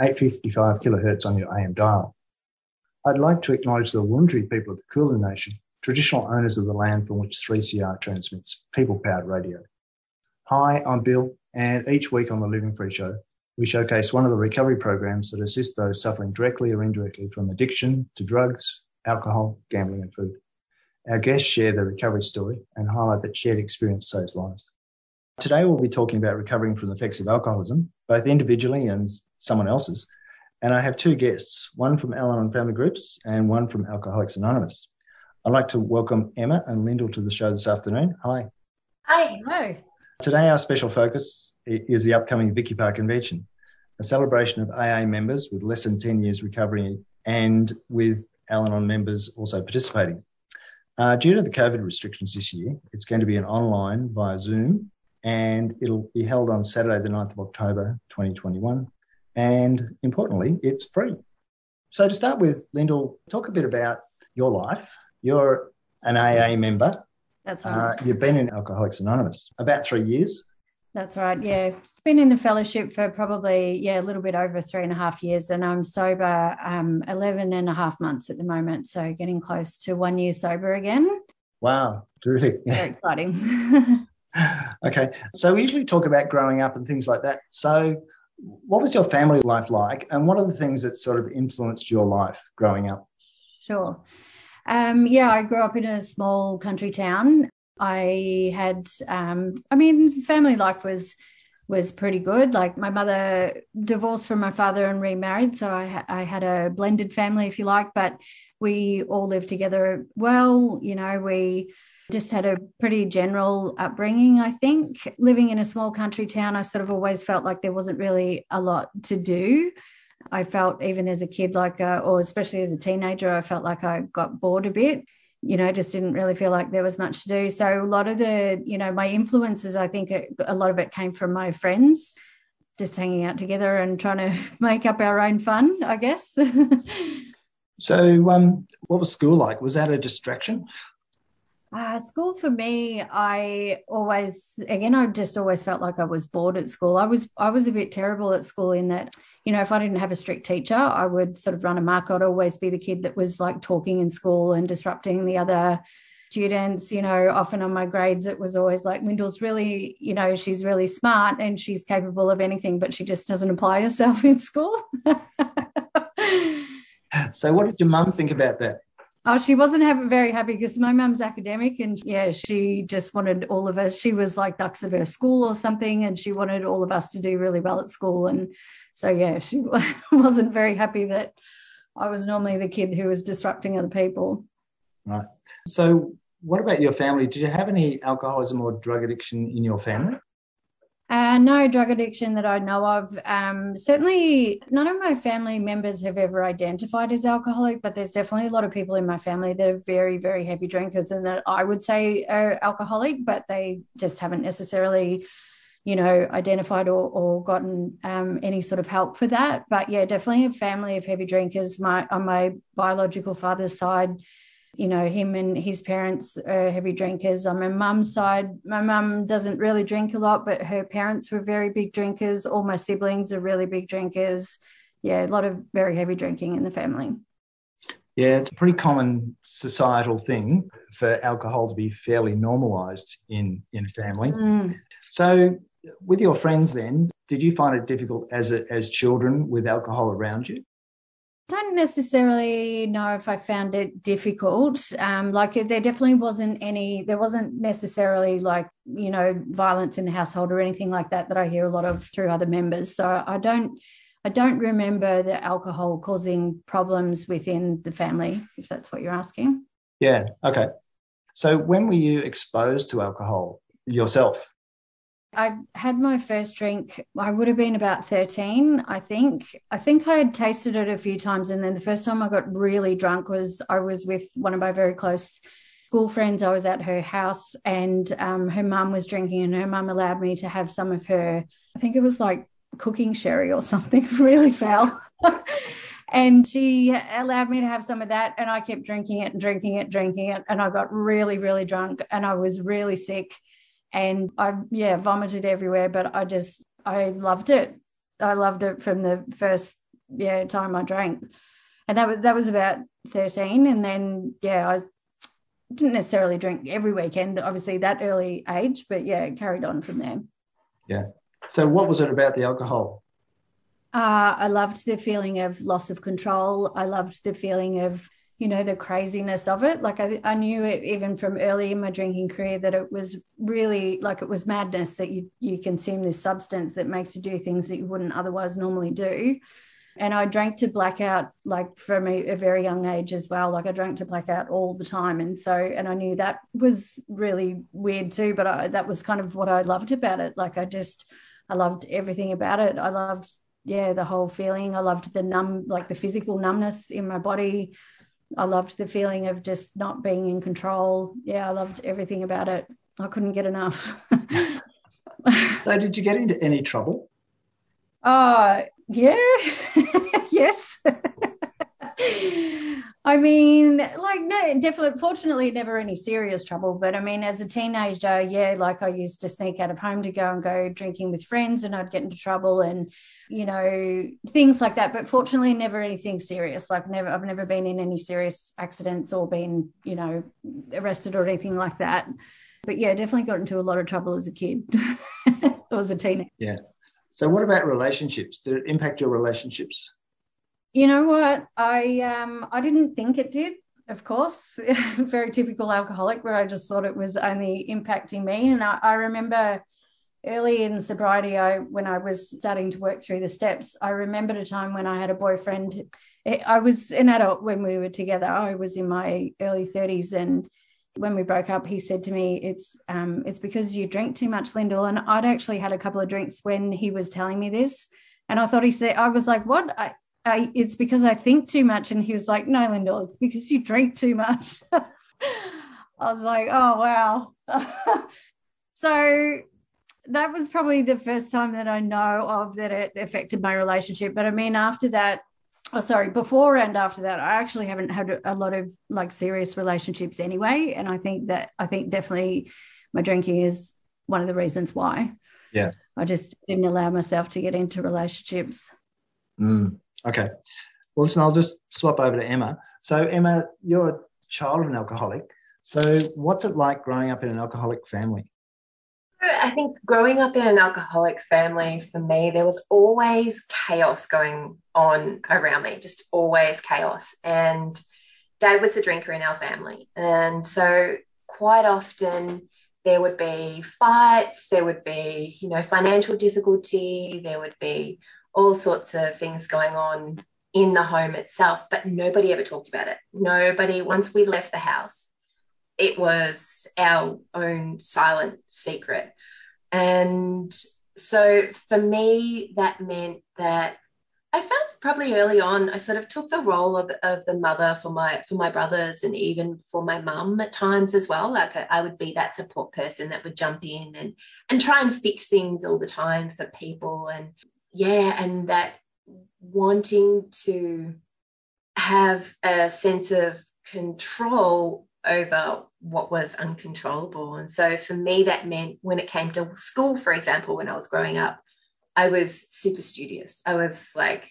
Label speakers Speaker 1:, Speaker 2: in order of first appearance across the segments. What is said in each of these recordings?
Speaker 1: 855 kilohertz on your AM dial. I'd like to acknowledge the Wurundjeri people of the Kulin Nation, traditional owners of the land from which 3CR transmits people-powered radio. Hi, I'm Bill, and each week on the Living Free Show, we showcase one of the recovery programs that assist those suffering directly or indirectly from addiction to drugs, alcohol, gambling, and food. Our guests share their recovery story and highlight that shared experience saves lives. Today we'll be talking about recovering from the effects of alcoholism, both individually and someone else's. And I have two guests, one from Al-Anon Family Groups and one from Alcoholics Anonymous. I'd like to welcome Emma and Lyndall to the show this afternoon. Hi.
Speaker 2: Hi, hello.
Speaker 1: Today our special focus is the upcoming Vicky Park Convention, a celebration of AA members with less than 10 years recovery and with Al-Anon members also participating. Uh, due to the COVID restrictions this year, it's going to be an online via Zoom and it'll be held on Saturday, the 9th of October 2021. And importantly, it's free. So to start with, Lyndall, talk a bit about your life. You're an AA member.
Speaker 2: That's right.
Speaker 1: Uh, you've been in Alcoholics Anonymous about three years.
Speaker 2: That's right. Yeah. It's been in the fellowship for probably, yeah, a little bit over three and a half years. And I'm sober um, 11 and a half months at the moment. So getting close to one year sober again.
Speaker 1: Wow. Terrific.
Speaker 2: Very exciting.
Speaker 1: okay. So we usually talk about growing up and things like that. So what was your family life like? And what are the things that sort of influenced your life growing up?
Speaker 2: Sure. Um, yeah, I grew up in a small country town. I had, um, I mean, family life was was pretty good. Like my mother divorced from my father and remarried, so I, I had a blended family, if you like. But we all lived together well. You know, we just had a pretty general upbringing, I think. Living in a small country town, I sort of always felt like there wasn't really a lot to do. I felt even as a kid, like, uh, or especially as a teenager, I felt like I got bored a bit. You know, just didn't really feel like there was much to do. So a lot of the, you know, my influences, I think it, a lot of it came from my friends, just hanging out together and trying to make up our own fun, I guess.
Speaker 1: so, um, what was school like? Was that a distraction?
Speaker 2: Uh, school for me, I always, again, I just always felt like I was bored at school. I was, I was a bit terrible at school in that, you know, if I didn't have a strict teacher, I would sort of run amok. I'd always be the kid that was like talking in school and disrupting the other students. You know, often on my grades, it was always like Lyndall's really, you know, she's really smart and she's capable of anything, but she just doesn't apply herself in school.
Speaker 1: so, what did your mum think about that?
Speaker 2: Oh, she wasn't have, very happy because my mum's academic and yeah, she just wanted all of us. She was like ducks of her school or something, and she wanted all of us to do really well at school. And so, yeah, she wasn't very happy that I was normally the kid who was disrupting other people.
Speaker 1: Right. So, what about your family? Did you have any alcoholism or drug addiction in your family?
Speaker 2: Uh, no drug addiction that I know of. Um, certainly, none of my family members have ever identified as alcoholic, but there's definitely a lot of people in my family that are very, very heavy drinkers and that I would say are alcoholic, but they just haven't necessarily, you know, identified or, or gotten um, any sort of help for that. But yeah, definitely a family of heavy drinkers. My on my biological father's side, you know, him and his parents are heavy drinkers. On my mum's side, my mum doesn't really drink a lot, but her parents were very big drinkers. All my siblings are really big drinkers. Yeah, a lot of very heavy drinking in the family.
Speaker 1: Yeah, it's a pretty common societal thing for alcohol to be fairly normalized in in family. Mm. So, with your friends, then, did you find it difficult as a, as children with alcohol around you?
Speaker 2: Don't necessarily know if I found it difficult. Um, like there definitely wasn't any, there wasn't necessarily like, you know, violence in the household or anything like that that I hear a lot of through other members. So I don't, I don't remember the alcohol causing problems within the family, if that's what you're asking.
Speaker 1: Yeah. Okay. So when were you exposed to alcohol yourself?
Speaker 2: I had my first drink, I would have been about 13, I think. I think I had tasted it a few times. And then the first time I got really drunk was I was with one of my very close school friends. I was at her house and um, her mum was drinking, and her mum allowed me to have some of her, I think it was like cooking sherry or something, really foul. and she allowed me to have some of that. And I kept drinking it and drinking it, drinking it. And I got really, really drunk and I was really sick and I yeah vomited everywhere. But I just I loved it. I loved it from the first yeah time I drank, and that was that was about thirteen. And then yeah, I didn't necessarily drink every weekend, obviously that early age, but yeah, carried on from there.
Speaker 1: Yeah. So what was it about the alcohol?
Speaker 2: Uh, I loved the feeling of loss of control. I loved the feeling of you know the craziness of it like I, I knew it even from early in my drinking career that it was really like it was madness that you you consume this substance that makes you do things that you wouldn't otherwise normally do and I drank to blackout like from a, a, very young age as well. Like I drank to blackout all the time, and so and I knew that was really weird too. But I, that was kind of what I loved about it. Like I just I loved everything about it. I loved yeah the whole feeling. I loved the numb like the physical numbness in my body. I loved the feeling of just not being in control. Yeah, I loved everything about it. I couldn't get enough.
Speaker 1: so, did you get into any trouble?
Speaker 2: Uh, yeah, yes. I mean, like, no, definitely, fortunately, never any serious trouble. But I mean, as a teenager, yeah, like I used to sneak out of home to go and go drinking with friends, and I'd get into trouble and, you know, things like that. But fortunately, never anything serious. Like, never, I've never been in any serious accidents or been, you know, arrested or anything like that. But yeah, definitely got into a lot of trouble as a kid or as a teenager.
Speaker 1: Yeah. So, what about relationships? Did it impact your relationships?
Speaker 2: You know what? I um I didn't think it did, of course. Very typical alcoholic where I just thought it was only impacting me. And I, I remember early in sobriety, I when I was starting to work through the steps, I remembered a time when I had a boyfriend. I was an adult when we were together. I was in my early 30s and when we broke up, he said to me, "It's um, it's because you drink too much, Lyndall." And I'd actually had a couple of drinks when he was telling me this, and I thought he said, "I was like, what?" I, I, it's because I think too much. And he was like, no, Lyndall, it's because you drink too much. I was like, oh, wow. so that was probably the first time that I know of that it affected my relationship. But I mean, after that, oh, sorry, before and after that, I actually haven't had a lot of like serious relationships anyway. And I think that, I think definitely my drinking is one of the reasons why.
Speaker 1: Yeah.
Speaker 2: I just didn't allow myself to get into relationships.
Speaker 1: Mm. Okay. Well, listen, I'll just swap over to Emma. So, Emma, you're a child of an alcoholic. So, what's it like growing up in an alcoholic family?
Speaker 3: I think growing up in an alcoholic family for me, there was always chaos going on around me, just always chaos. And dad was a drinker in our family. And so, quite often, there would be fights, there would be, you know, financial difficulty, there would be all sorts of things going on in the home itself, but nobody ever talked about it. Nobody, once we left the house, it was our own silent secret. And so for me, that meant that I felt probably early on, I sort of took the role of, of the mother for my for my brothers and even for my mum at times as well. Like I, I would be that support person that would jump in and and try and fix things all the time for people. And yeah, and that wanting to have a sense of control over what was uncontrollable. And so for me, that meant when it came to school, for example, when I was growing up, I was super studious. I was like,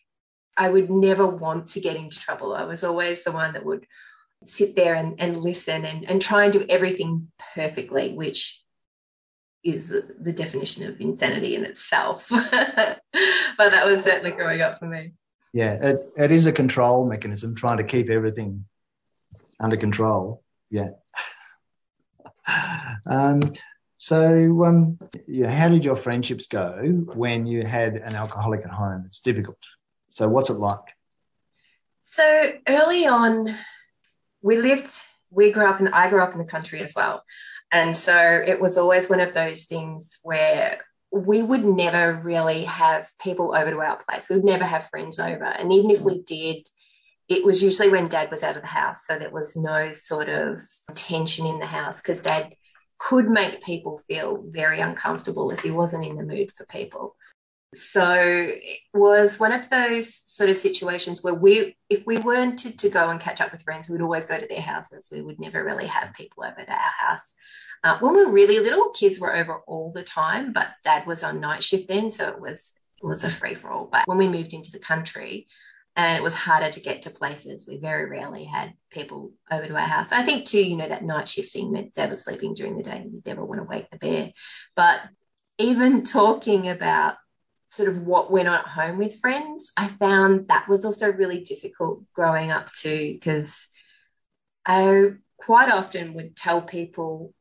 Speaker 3: I would never want to get into trouble. I was always the one that would sit there and, and listen and, and try and do everything perfectly, which is the definition of insanity in itself. but that was certainly growing up for me.
Speaker 1: Yeah, it, it is a control mechanism, trying to keep everything under control. Yeah. um, so, um, yeah, how did your friendships go when you had an alcoholic at home? It's difficult. So, what's it like?
Speaker 3: So, early on, we lived, we grew up and I grew up in the country as well. And so it was always one of those things where we would never really have people over to our place. We would never have friends over. And even if we mm. did, it was usually when dad was out of the house. So there was no sort of tension in the house because dad could make people feel very uncomfortable if he wasn't in the mood for people. So it was one of those sort of situations where we, if we wanted to go and catch up with friends, we would always go to their houses. We would never really have people over to our house. Uh, when we were really little, kids were over all the time, but dad was on night shift then, so it was it was a free for all. But when we moved into the country, and it was harder to get to places. We very rarely had people over to our house. I think too, you know, that night shifting meant Dad was sleeping during the day and you never want to wake the bear. But even talking about sort of what went on at home with friends, I found that was also really difficult growing up too, because I quite often would tell people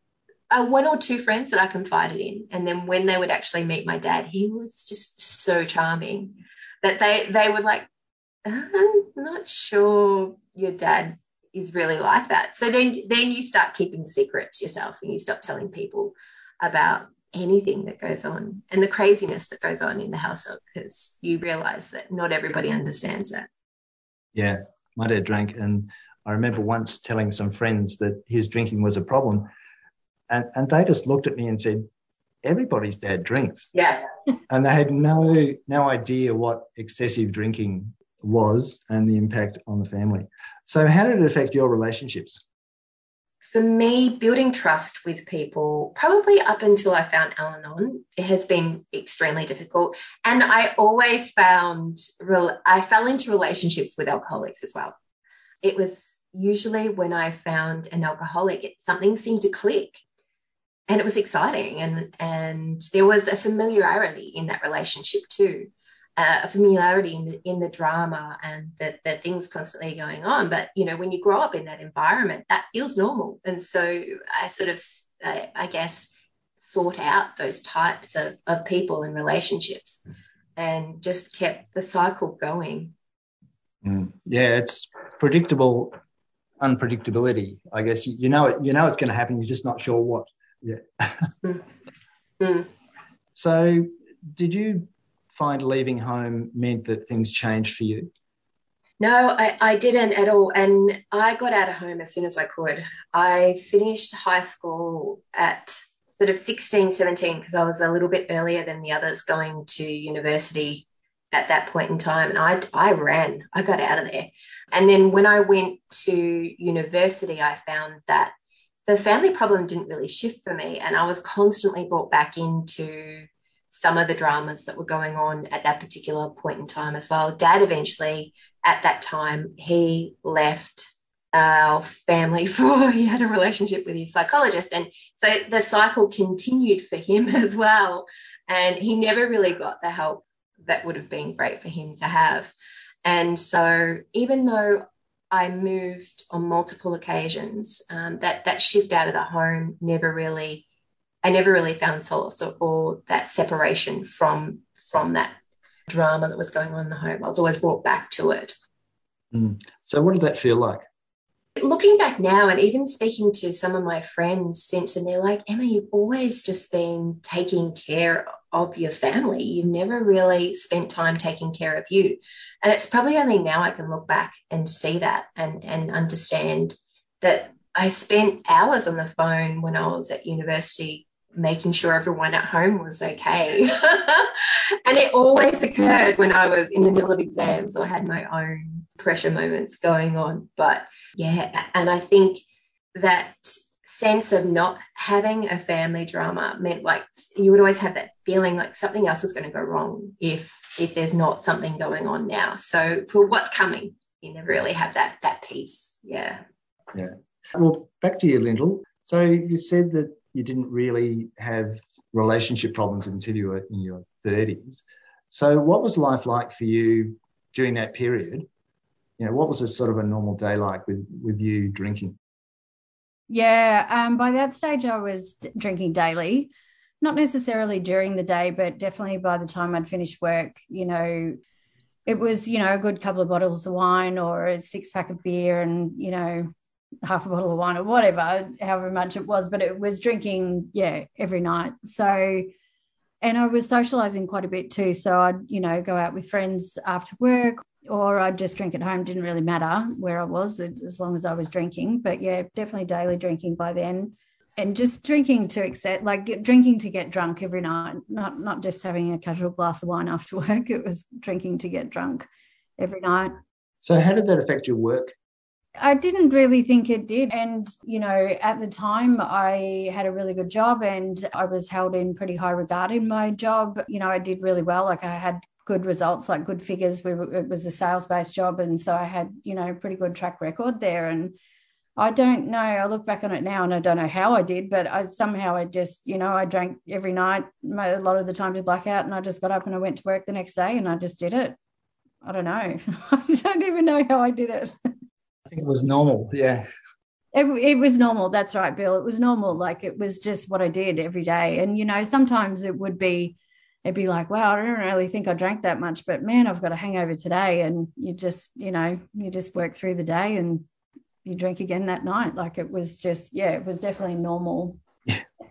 Speaker 3: uh, one or two friends that I confided in. And then when they would actually meet my dad, he was just so charming that they they were like, I'm not sure your dad is really like that. So then then you start keeping secrets yourself and you stop telling people about anything that goes on and the craziness that goes on in the household because you realize that not everybody understands that.
Speaker 1: Yeah, my dad drank and I remember once telling some friends that his drinking was a problem and, and they just looked at me and said, everybody's dad drinks.
Speaker 3: Yeah.
Speaker 1: and they had no no idea what excessive drinking was and the impact on the family. So, how did it affect your relationships?
Speaker 3: For me, building trust with people, probably up until I found Al Anon, it has been extremely difficult. And I always found, I fell into relationships with alcoholics as well. It was usually when I found an alcoholic, something seemed to click. And it was exciting. And, and there was a familiarity in that relationship too uh, a familiarity in the, in the drama and that the things constantly going on. But you know, when you grow up in that environment, that feels normal. And so I sort of, I, I guess, sort out those types of, of people and relationships, and just kept the cycle going.
Speaker 1: Mm. Yeah, it's predictable unpredictability. I guess you, you know it, you know it's going to happen. You're just not sure what. Yeah. mm. Mm. So, did you find leaving home meant that things changed for you?
Speaker 3: No, I, I didn't at all. And I got out of home as soon as I could. I finished high school at sort of 16, 17, because I was a little bit earlier than the others going to university at that point in time. And I, I ran, I got out of there. And then when I went to university, I found that the family problem didn't really shift for me. And I was constantly brought back into some of the dramas that were going on at that particular point in time as well. Dad eventually, at that time, he left our family for he had a relationship with his psychologist, and so the cycle continued for him as well. And he never really got the help that would have been great for him to have. And so, even though I moved on multiple occasions, um, that that shift out of the home never really I never really found solace or, or that separation from from that drama that was going on in the home. I was always brought back to it.
Speaker 1: Mm. So, what did that feel like?
Speaker 3: Looking back now, and even speaking to some of my friends since, and they're like, Emma, you've always just been taking care of your family. You've never really spent time taking care of you. And it's probably only now I can look back and see that and, and understand that I spent hours on the phone when I was at university making sure everyone at home was okay. and it always occurred when I was in the middle of exams or had my own pressure moments going on. But yeah, and I think that sense of not having a family drama meant like you would always have that feeling like something else was going to go wrong if if there's not something going on now. So for what's coming you never really have that that peace. Yeah.
Speaker 1: Yeah. Well back to you lyndall. So you said that you didn't really have relationship problems until you were in your 30s. So, what was life like for you during that period? You know, what was a sort of a normal day like with with you drinking?
Speaker 2: Yeah, um, by that stage, I was drinking daily, not necessarily during the day, but definitely by the time I'd finished work, you know, it was you know a good couple of bottles of wine or a six pack of beer, and you know half a bottle of wine or whatever, however much it was, but it was drinking, yeah, every night. So and I was socializing quite a bit too. So I'd, you know, go out with friends after work or I'd just drink at home. Didn't really matter where I was as long as I was drinking. But yeah, definitely daily drinking by then. And just drinking to accept, like drinking to get drunk every night, not not just having a casual glass of wine after work. It was drinking to get drunk every night.
Speaker 1: So, how did that affect your work?
Speaker 2: I didn't really think it did. And, you know, at the time, I had a really good job and I was held in pretty high regard in my job. You know, I did really well. Like, I had good results, like good figures. We were, it was a sales based job. And so I had, you know, pretty good track record there. And I don't know. I look back on it now and I don't know how I did, but I somehow I just, you know, I drank every night, a lot of the time to blackout. And I just got up and I went to work the next day and I just did it. I don't know. I don't even know how I did it.
Speaker 1: Think it was normal. Yeah.
Speaker 2: It, it was normal. That's right, Bill. It was normal. Like it was just what I did every day. And, you know, sometimes it would be, it'd be like, wow, I don't really think I drank that much, but man, I've got a hangover today. And you just, you know, you just work through the day and you drink again that night. Like it was just, yeah, it was definitely normal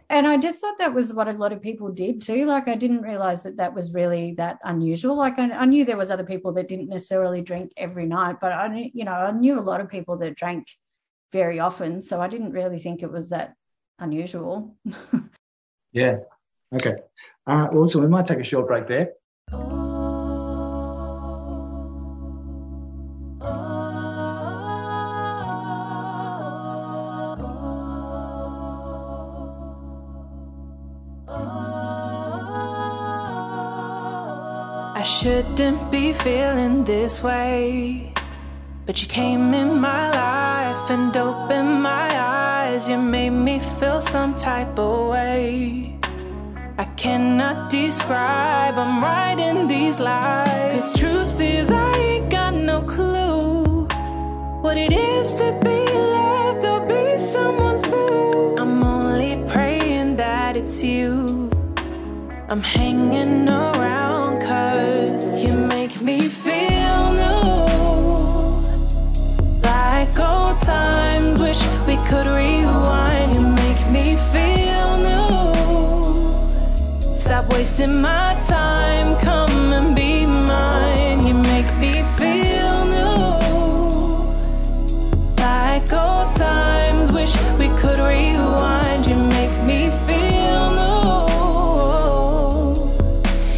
Speaker 2: and I just thought that was what a lot of people did too. Like I didn't realize that that was really that unusual. Like I, I, knew there was other people that didn't necessarily drink every night, but I you know, I knew a lot of people that drank very often. So I didn't really think it was that unusual.
Speaker 1: yeah. Okay. Uh, well, so we might take a short break there.
Speaker 4: Shouldn't be feeling this way. But you came in my life and opened my eyes. You made me feel some type of way. I cannot describe, I'm writing these lines. Cause truth is, I ain't got no clue what it is to be loved or be someone's boo. I'm only praying that it's you. I'm hanging around wasting my time, come and be mine. You make me feel new. Like old times, wish we could rewind. You make me feel new.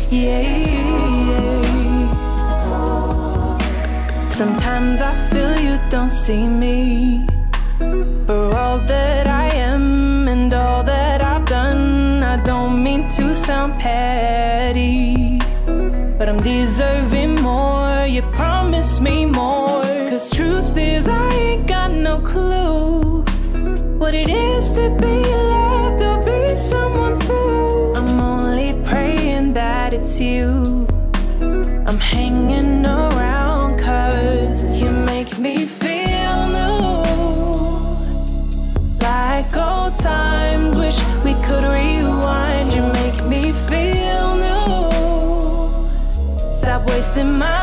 Speaker 4: Yeah. Sometimes I feel you don't see me Wasting my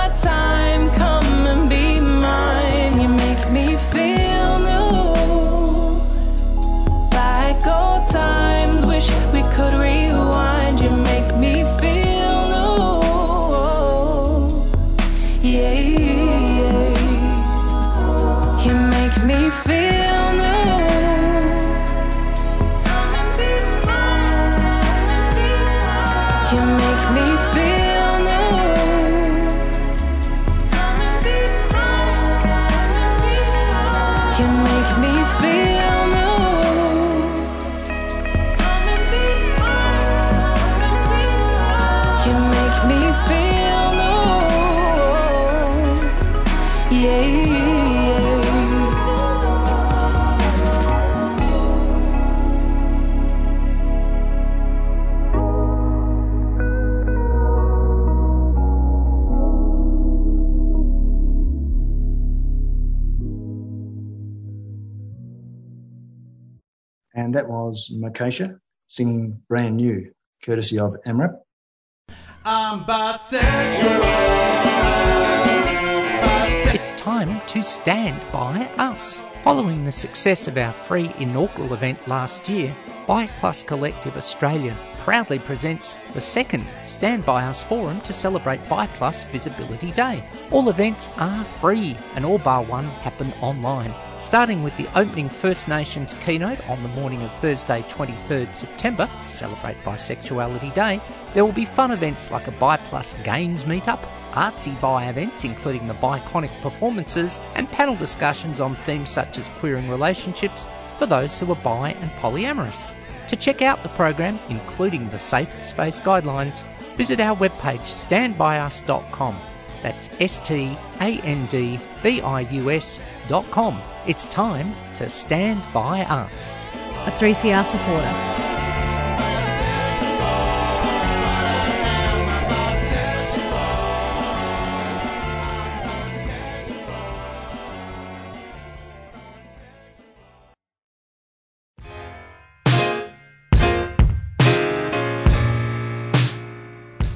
Speaker 4: And
Speaker 1: was Makasha singing Brand New, courtesy of AMRAP.
Speaker 5: I'm bisexual.
Speaker 6: It's time to stand by us. Following the success of our free inaugural event last year, Bi Plus Collective Australia proudly presents the second Stand By Us forum to celebrate BIPLUS Visibility Day. All events are free and all bar one happen online. Starting with the opening First Nations keynote on the morning of Thursday, 23rd September, Celebrate Bisexuality Day, there will be fun events like a BIPLUS Games meetup, artsy bi events including the Biconic performances, and panel discussions on themes such as queering relationships for those who are bi and polyamorous. To check out the program, including the Safe Space Guidelines, visit our webpage standbius.com. That's S T A N D B I U S.com. It's time to stand by us.
Speaker 7: A 3CR supporter.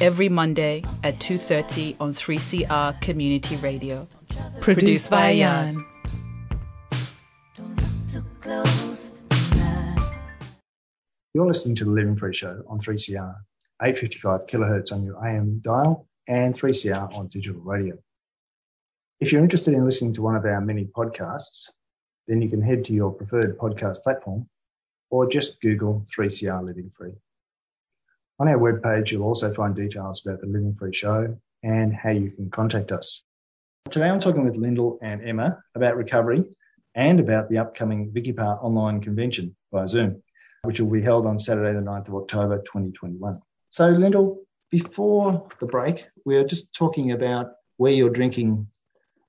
Speaker 8: every Monday at 2:30 on 3CR Community Radio.
Speaker 7: Produced, Produced by Jan.
Speaker 1: You're listening to the Living Free Show on 3CR, 855 kilohertz on your AM dial and 3CR on digital radio. If you're interested in listening to one of our many podcasts, then you can head to your preferred podcast platform or just Google 3CR Living Free. On our webpage, you'll also find details about the Living Free Show and how you can contact us. Today I'm talking with Lyndall and Emma about recovery and about the upcoming Vicky Park online convention via Zoom, which will be held on Saturday, the 9th of October 2021. So, Lyndall, before the break, we were just talking about where your drinking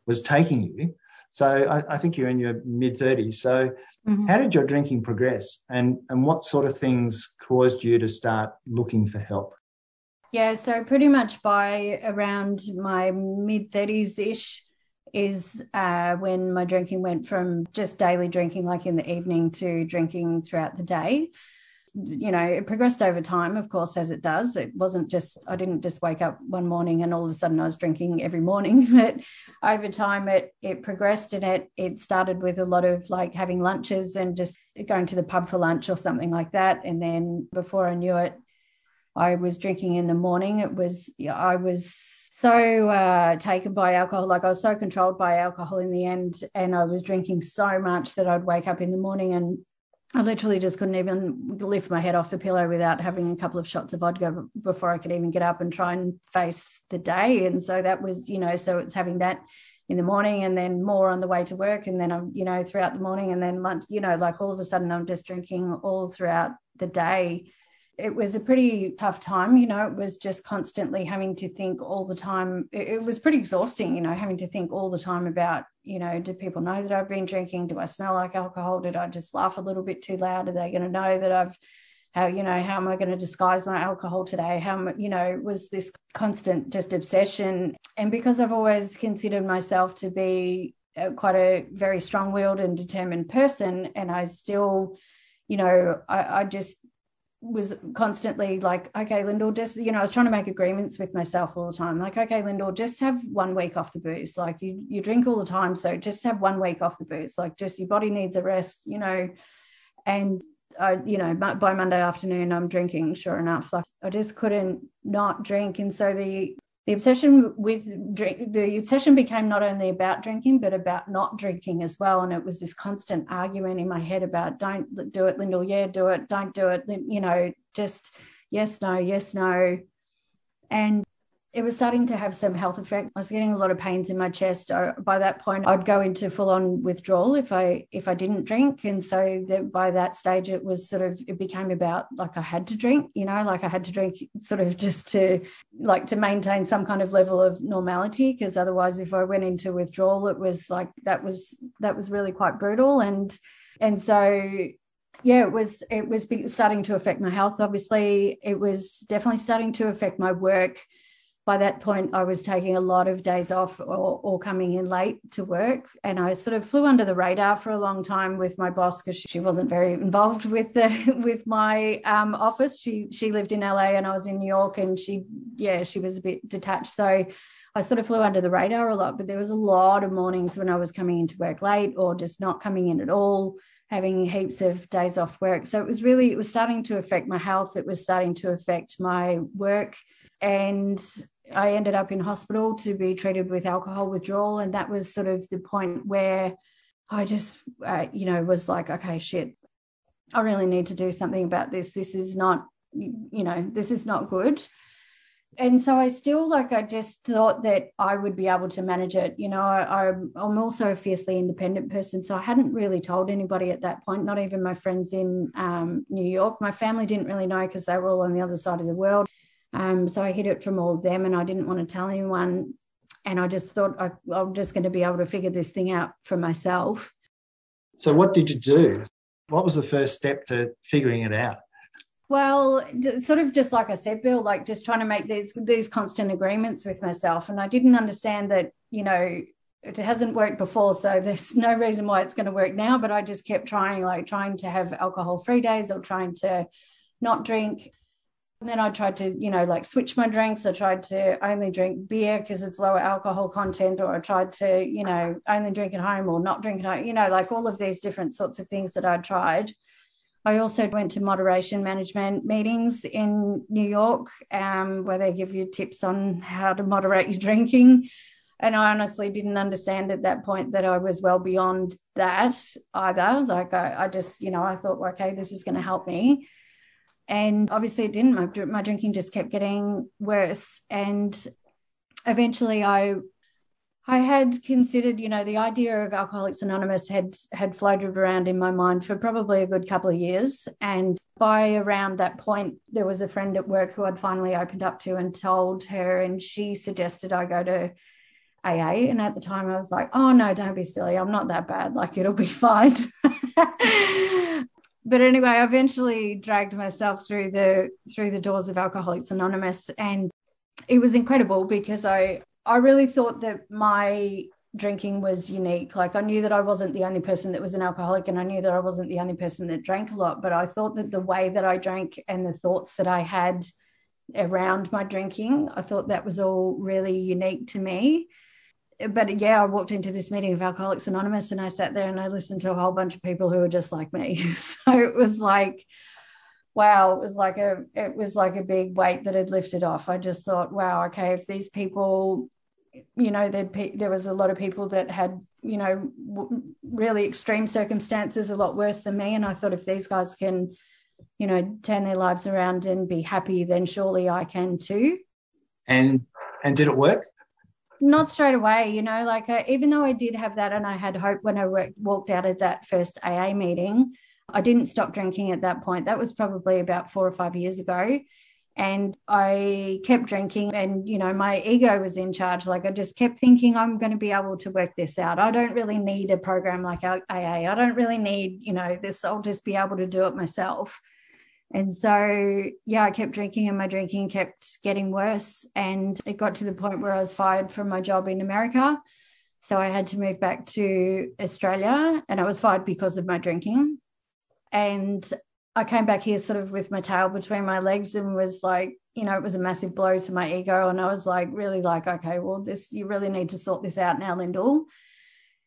Speaker 1: was taking you. So I, I think you're in your mid 30s. So mm-hmm. how did your drinking progress and, and what sort of things caused you to start looking for help?
Speaker 2: Yeah, so pretty much by around my mid 30s ish is uh, when my drinking went from just daily drinking, like in the evening, to drinking throughout the day you know, it progressed over time, of course, as it does. It wasn't just, I didn't just wake up one morning and all of a sudden I was drinking every morning, but over time it, it progressed and it, it started with a lot of like having lunches and just going to the pub for lunch or something like that. And then before I knew it, I was drinking in the morning. It was, I was so uh, taken by alcohol. Like I was so controlled by alcohol in the end. And I was drinking so much that I'd wake up in the morning and I literally just couldn't even lift my head off the pillow without having a couple of shots of vodka before I could even get up and try and face the day. And so that was, you know, so it's having that in the morning and then more on the way to work. And then I'm, you know, throughout the morning and then lunch, you know, like all of a sudden I'm just drinking all throughout the day it was a pretty tough time. You know, it was just constantly having to think all the time. It, it, was pretty exhausting, you know, having to think all the time about, you know, do people know that I've been drinking? Do I smell like alcohol? Did I just laugh a little bit too loud? Are they going to know that I've, how, you know, how am I going to disguise my alcohol today? How, you know, was this constant just obsession. And because I've always considered myself to be quite a very strong willed and determined person, and I still, you know, I, I just was constantly like, okay, Lyndall, just, you know, I was trying to make agreements with myself all the time. Like, okay, Lyndall, just have one week off the booze. Like you, you drink all the time. So just have one week off the booze. Like just your body needs a rest, you know, and I, you know, by Monday afternoon, I'm drinking, sure enough. Like I just couldn't not drink. And so the the obsession with drink the obsession became not only about drinking but about not drinking as well. And it was this constant argument in my head about don't do it lyndall. Yeah do it. Don't do it. You know just yes no yes no. And it was starting to have some health effect. I was getting a lot of pains in my chest. By that point, I'd go into full on withdrawal if I if I didn't drink, and so that by that stage, it was sort of it became about like I had to drink, you know, like I had to drink sort of just to like to maintain some kind of level of normality, because otherwise, if I went into withdrawal, it was like that was that was really quite brutal, and and so yeah, it was it was starting to affect my health. Obviously, it was definitely starting to affect my work. By that point, I was taking a lot of days off or, or coming in late to work, and I sort of flew under the radar for a long time with my boss because she wasn't very involved with the with my um, office. She she lived in LA and I was in New York, and she yeah she was a bit detached. So I sort of flew under the radar a lot. But there was a lot of mornings when I was coming into work late or just not coming in at all having heaps of days off work. So it was really, it was starting to affect my health. It was starting to affect my work. And I ended up in hospital to be treated with alcohol withdrawal. And that was sort of the point where I just, uh, you know, was like, okay, shit, I really need to do something about this. This is not, you know, this is not good and so I still like I just thought that I would be able to manage it. You know, I, I'm also a fiercely independent person, so I hadn't really told anybody at that point, not even my friends in um, New York. My family didn't really know because they were all on the other side of the world. Um, so I hid it from all of them, and I didn't want to tell anyone. And I just thought I, I'm just going to be able to figure this thing out for myself.
Speaker 1: So, what did you do? What was the first step to figuring it out?
Speaker 2: Well, sort of just like I said, Bill, like just trying to make these these constant agreements with myself, and I didn't understand that you know it hasn't worked before, so there's no reason why it's going to work now. But I just kept trying, like trying to have alcohol free days or trying to not drink. And then I tried to, you know, like switch my drinks. I tried to only drink beer because it's lower alcohol content, or I tried to, you know, only drink at home or not drink at home, you know, like all of these different sorts of things that I tried. I also went to moderation management meetings in New York um, where they give you tips on how to moderate your drinking. And I honestly didn't understand at that point that I was well beyond that either. Like, I, I just, you know, I thought, okay, this is going to help me. And obviously, it didn't. My, my drinking just kept getting worse. And eventually, I I had considered, you know, the idea of Alcoholics Anonymous had had floated around in my mind for probably a good couple of years. And by around that point, there was a friend at work who I'd finally opened up to and told her, and she suggested I go to AA. And at the time, I was like, oh no, don't be silly. I'm not that bad. Like it'll be fine. but anyway, I eventually dragged myself through the through the doors of Alcoholics Anonymous, and it was incredible because I I really thought that my drinking was unique. Like I knew that I wasn't the only person that was an alcoholic and I knew that I wasn't the only person that drank a lot, but I thought that the way that I drank and the thoughts that I had around my drinking, I thought that was all really unique to me. But yeah, I walked into this meeting of Alcoholics Anonymous and I sat there and I listened to a whole bunch of people who were just like me. So it was like, wow, it was like a it was like a big weight that had lifted off. I just thought, wow, okay, if these people you know there there was a lot of people that had you know really extreme circumstances a lot worse than me and i thought if these guys can you know turn their lives around and be happy then surely i can too
Speaker 1: and and did it work
Speaker 2: not straight away you know like uh, even though i did have that and i had hope when i worked, walked out of that first aa meeting i didn't stop drinking at that point. That was probably about four or five years ago. And I kept drinking and you know my ego was in charge. Like I just kept thinking I'm going to be able to work this out. I don't really need a program like AA I don't really need you know this. I'll just be able to do it myself and so yeah I kept drinking and my drinking kept getting worse and it got to the point where I was fired from my job in America so I had to move back to Australia and I was fired because of my drinking and I came back here sort of with my tail between my legs and was like, you know, it was a massive blow to my ego. And I was like, really like, okay, well, this, you really need to sort this out now, Lyndall.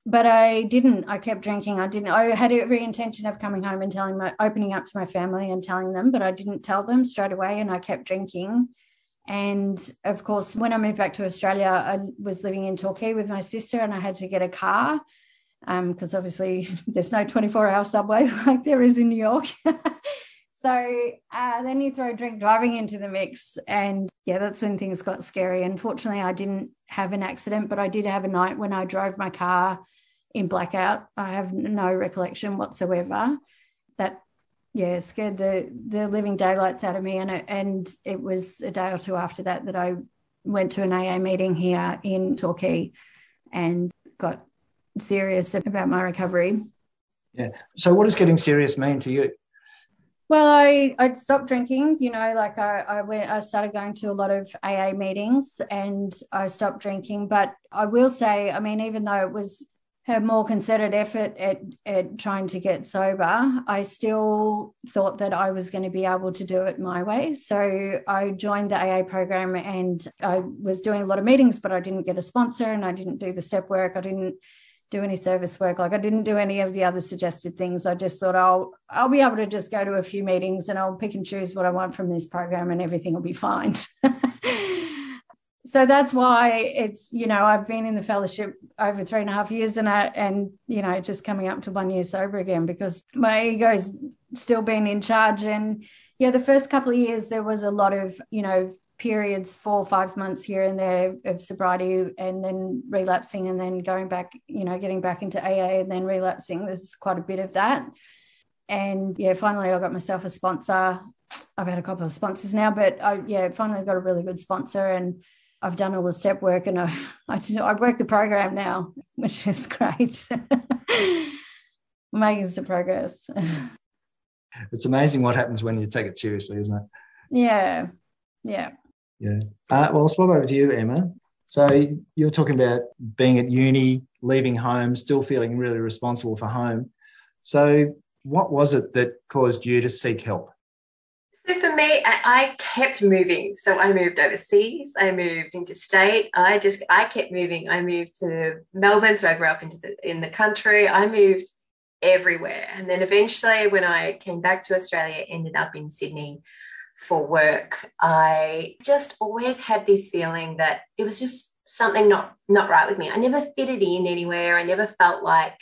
Speaker 2: But I didn't. I kept drinking. I didn't. I had every intention of coming home and telling my, opening up to my family and telling them, but I didn't tell them straight away. And I kept drinking. And of course, when I moved back to Australia, I was living in Torquay with my sister and I had to get a car because um, obviously there's no 24 hour subway like there is in New York. so uh, then you throw drink driving into the mix, and yeah, that's when things got scary. Unfortunately, I didn't have an accident, but I did have a night when I drove my car in blackout. I have no recollection whatsoever. That yeah scared the the living daylights out of me, and it, and it was a day or two after that that I went to an AA meeting here in Torquay and got serious about my recovery.
Speaker 1: Yeah. So, what does getting serious mean to you?
Speaker 2: Well, I I stopped drinking. You know, like I, I went, I started going to a lot of AA meetings, and I stopped drinking. But I will say, I mean, even though it was a more concerted effort at at trying to get sober, I still thought that I was going to be able to do it my way. So I joined the AA program, and I was doing a lot of meetings, but I didn't get a sponsor, and I didn't do the step work. I didn't do any service work. Like I didn't do any of the other suggested things. I just thought I'll I'll be able to just go to a few meetings and I'll pick and choose what I want from this program and everything will be fine. so that's why it's you know I've been in the fellowship over three and a half years and I and you know just coming up to one year sober again because my ego's still been in charge and yeah the first couple of years there was a lot of you know periods, four or five months here and there of sobriety and then relapsing and then going back, you know, getting back into AA and then relapsing. There's quite a bit of that. And yeah, finally I got myself a sponsor. I've had a couple of sponsors now, but I yeah, finally got a really good sponsor and I've done all the step work and I I, I work the program now, which is great. Making some progress.
Speaker 1: it's amazing what happens when you take it seriously, isn't it?
Speaker 2: Yeah. Yeah.
Speaker 1: Yeah. Uh, well, I'll swap over to you, Emma. So you're talking about being at uni, leaving home, still feeling really responsible for home. So what was it that caused you to seek help?
Speaker 3: So for me, I, kept moving. So I moved overseas. I moved interstate. I just I kept moving. I moved to Melbourne, so I grew up into the in the country. I moved everywhere, and then eventually, when I came back to Australia, ended up in Sydney for work, I just always had this feeling that it was just something not not right with me. I never fitted in anywhere. I never felt like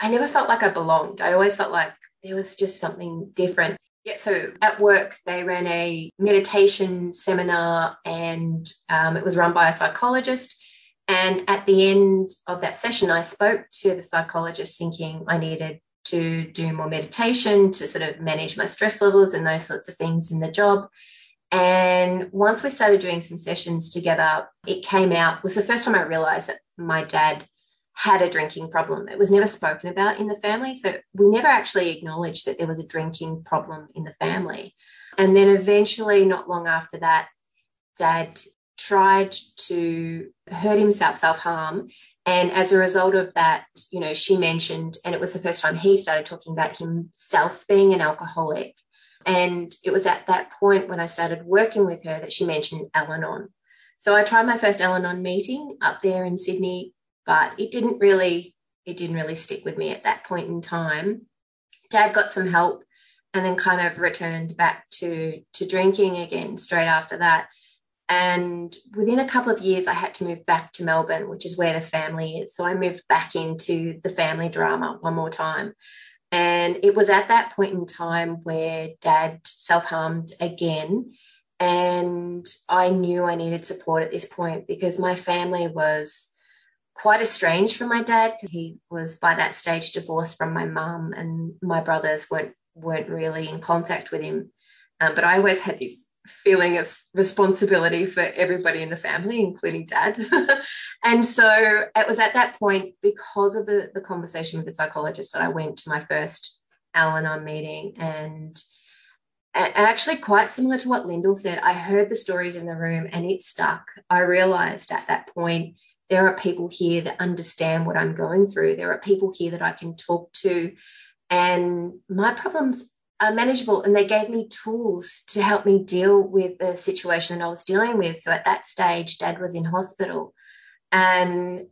Speaker 3: I never felt like I belonged. I always felt like there was just something different. Yeah, so at work they ran a meditation seminar, and um, it was run by a psychologist. And at the end of that session, I spoke to the psychologist, thinking I needed to do more meditation to sort of manage my stress levels and those sorts of things in the job. And once we started doing some sessions together, it came out, it was the first time I realized that my dad had a drinking problem. It was never spoken about in the family. So we never actually acknowledged that there was a drinking problem in the family. And then eventually, not long after that, dad tried to hurt himself, self harm, and as a result of that, you know, she mentioned, and it was the first time he started talking about himself being an alcoholic. And it was at that point when I started working with her that she mentioned Al Anon. So I tried my first Al Anon meeting up there in Sydney, but it didn't really, it didn't really stick with me at that point in time. Dad got some help and then kind of returned back to to drinking again straight after that. And within a couple of years, I had to move back to Melbourne, which is where the family is. So I moved back into the family drama one more time. And it was at that point in time where dad self harmed again. And I knew I needed support at this point because my family was quite estranged from my dad. He was by that stage divorced from my mum, and my brothers weren't weren't really in contact with him. Um, but I always had this feeling of responsibility for everybody in the family, including dad. and so it was at that point, because of the, the conversation with the psychologist, that I went to my first Al Anon meeting. And, and actually, quite similar to what Lyndall said, I heard the stories in the room and it stuck. I realized at that point, there are people here that understand what I'm going through. There are people here that I can talk to. And my problems manageable and they gave me tools to help me deal with the situation that I was dealing with. So at that stage, dad was in hospital and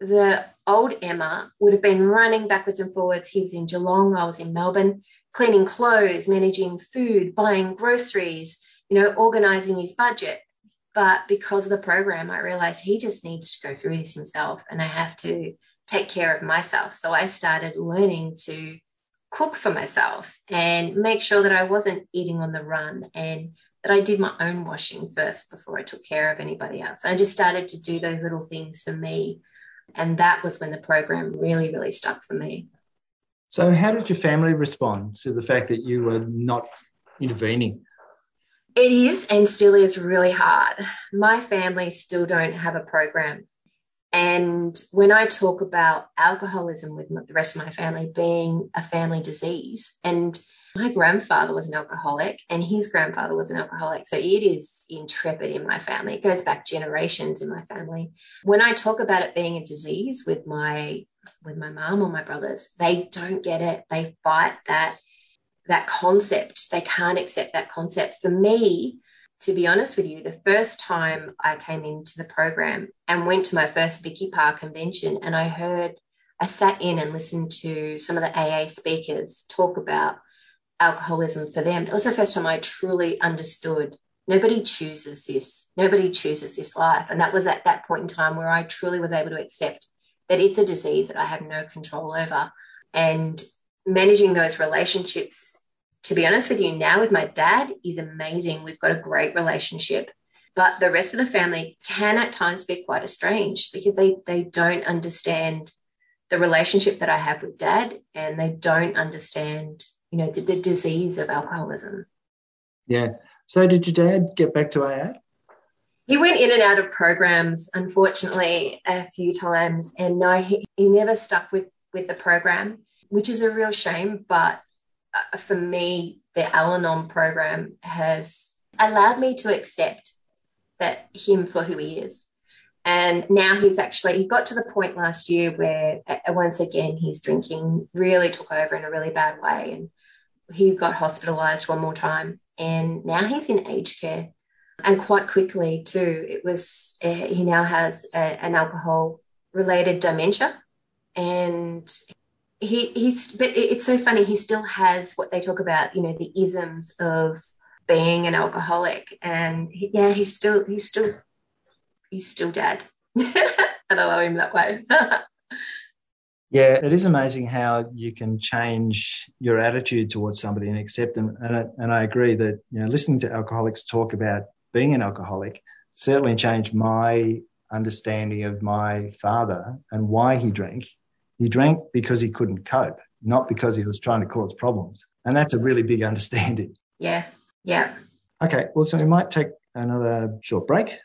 Speaker 3: the old Emma would have been running backwards and forwards. He was in Geelong, I was in Melbourne, cleaning clothes, managing food, buying groceries, you know, organizing his budget. But because of the program, I realized he just needs to go through this himself and I have to take care of myself. So I started learning to cook for myself and make sure that I wasn't eating on the run and that I did my own washing first before I took care of anybody else. I just started to do those little things for me. And that was when the program really, really stuck for me.
Speaker 1: So, how did your family respond to the fact that you were not intervening?
Speaker 3: It is and still is really hard. My family still don't have a program and when I talk about alcoholism with the rest of my family being a family disease, and My grandfather was an alcoholic and his grandfather was an alcoholic. So it is intrepid in my family. It goes back generations in my family. When I talk about it being a disease with my with my mom or my brothers, they don't get it. They fight that that concept. They can't accept that concept. For me, to be honest with you, the first time I came into the program and went to my first Vicky Park convention and I heard, I sat in and listened to some of the AA speakers talk about alcoholism for them. That was the first time I truly understood nobody chooses this. Nobody chooses this life. And that was at that point in time where I truly was able to accept that it's a disease that I have no control over. And managing those relationships to be honest with you, now with my dad is amazing. We've got a great relationship. But the rest of the family can at times be quite estranged because they, they don't understand the relationship that I have with dad and they don't understand, you know, the, the disease of alcoholism.
Speaker 4: Yeah. So did your dad get back to AA?
Speaker 3: He went in and out of programs, unfortunately, a few times. And no, he, he never stuck with, with the program, which is a real shame. But for me, the Al Anon program has allowed me to accept that him for who he is. And now he's actually, he got to the point last year where uh, once again his drinking really took over in a really bad way. And he got hospitalized one more time. And now he's in aged care. And quite quickly, too, it was, uh, he now has a, an alcohol related dementia. And he he's but it's so funny he still has what they talk about you know the isms of being an alcoholic. And he, yeah he's still he's still he's still dead. And i love him that way.
Speaker 4: Yeah it is amazing how you can change your attitude towards somebody and accept them. And I, and I agree that you know listening to alcoholics talk about being an alcoholic certainly changed my understanding of my father and why he drank he drank because he couldn't cope, not because he was trying to cause problems. And that's a really big understanding.
Speaker 3: Yeah. Yeah.
Speaker 4: Okay. Well, so we might take another short break.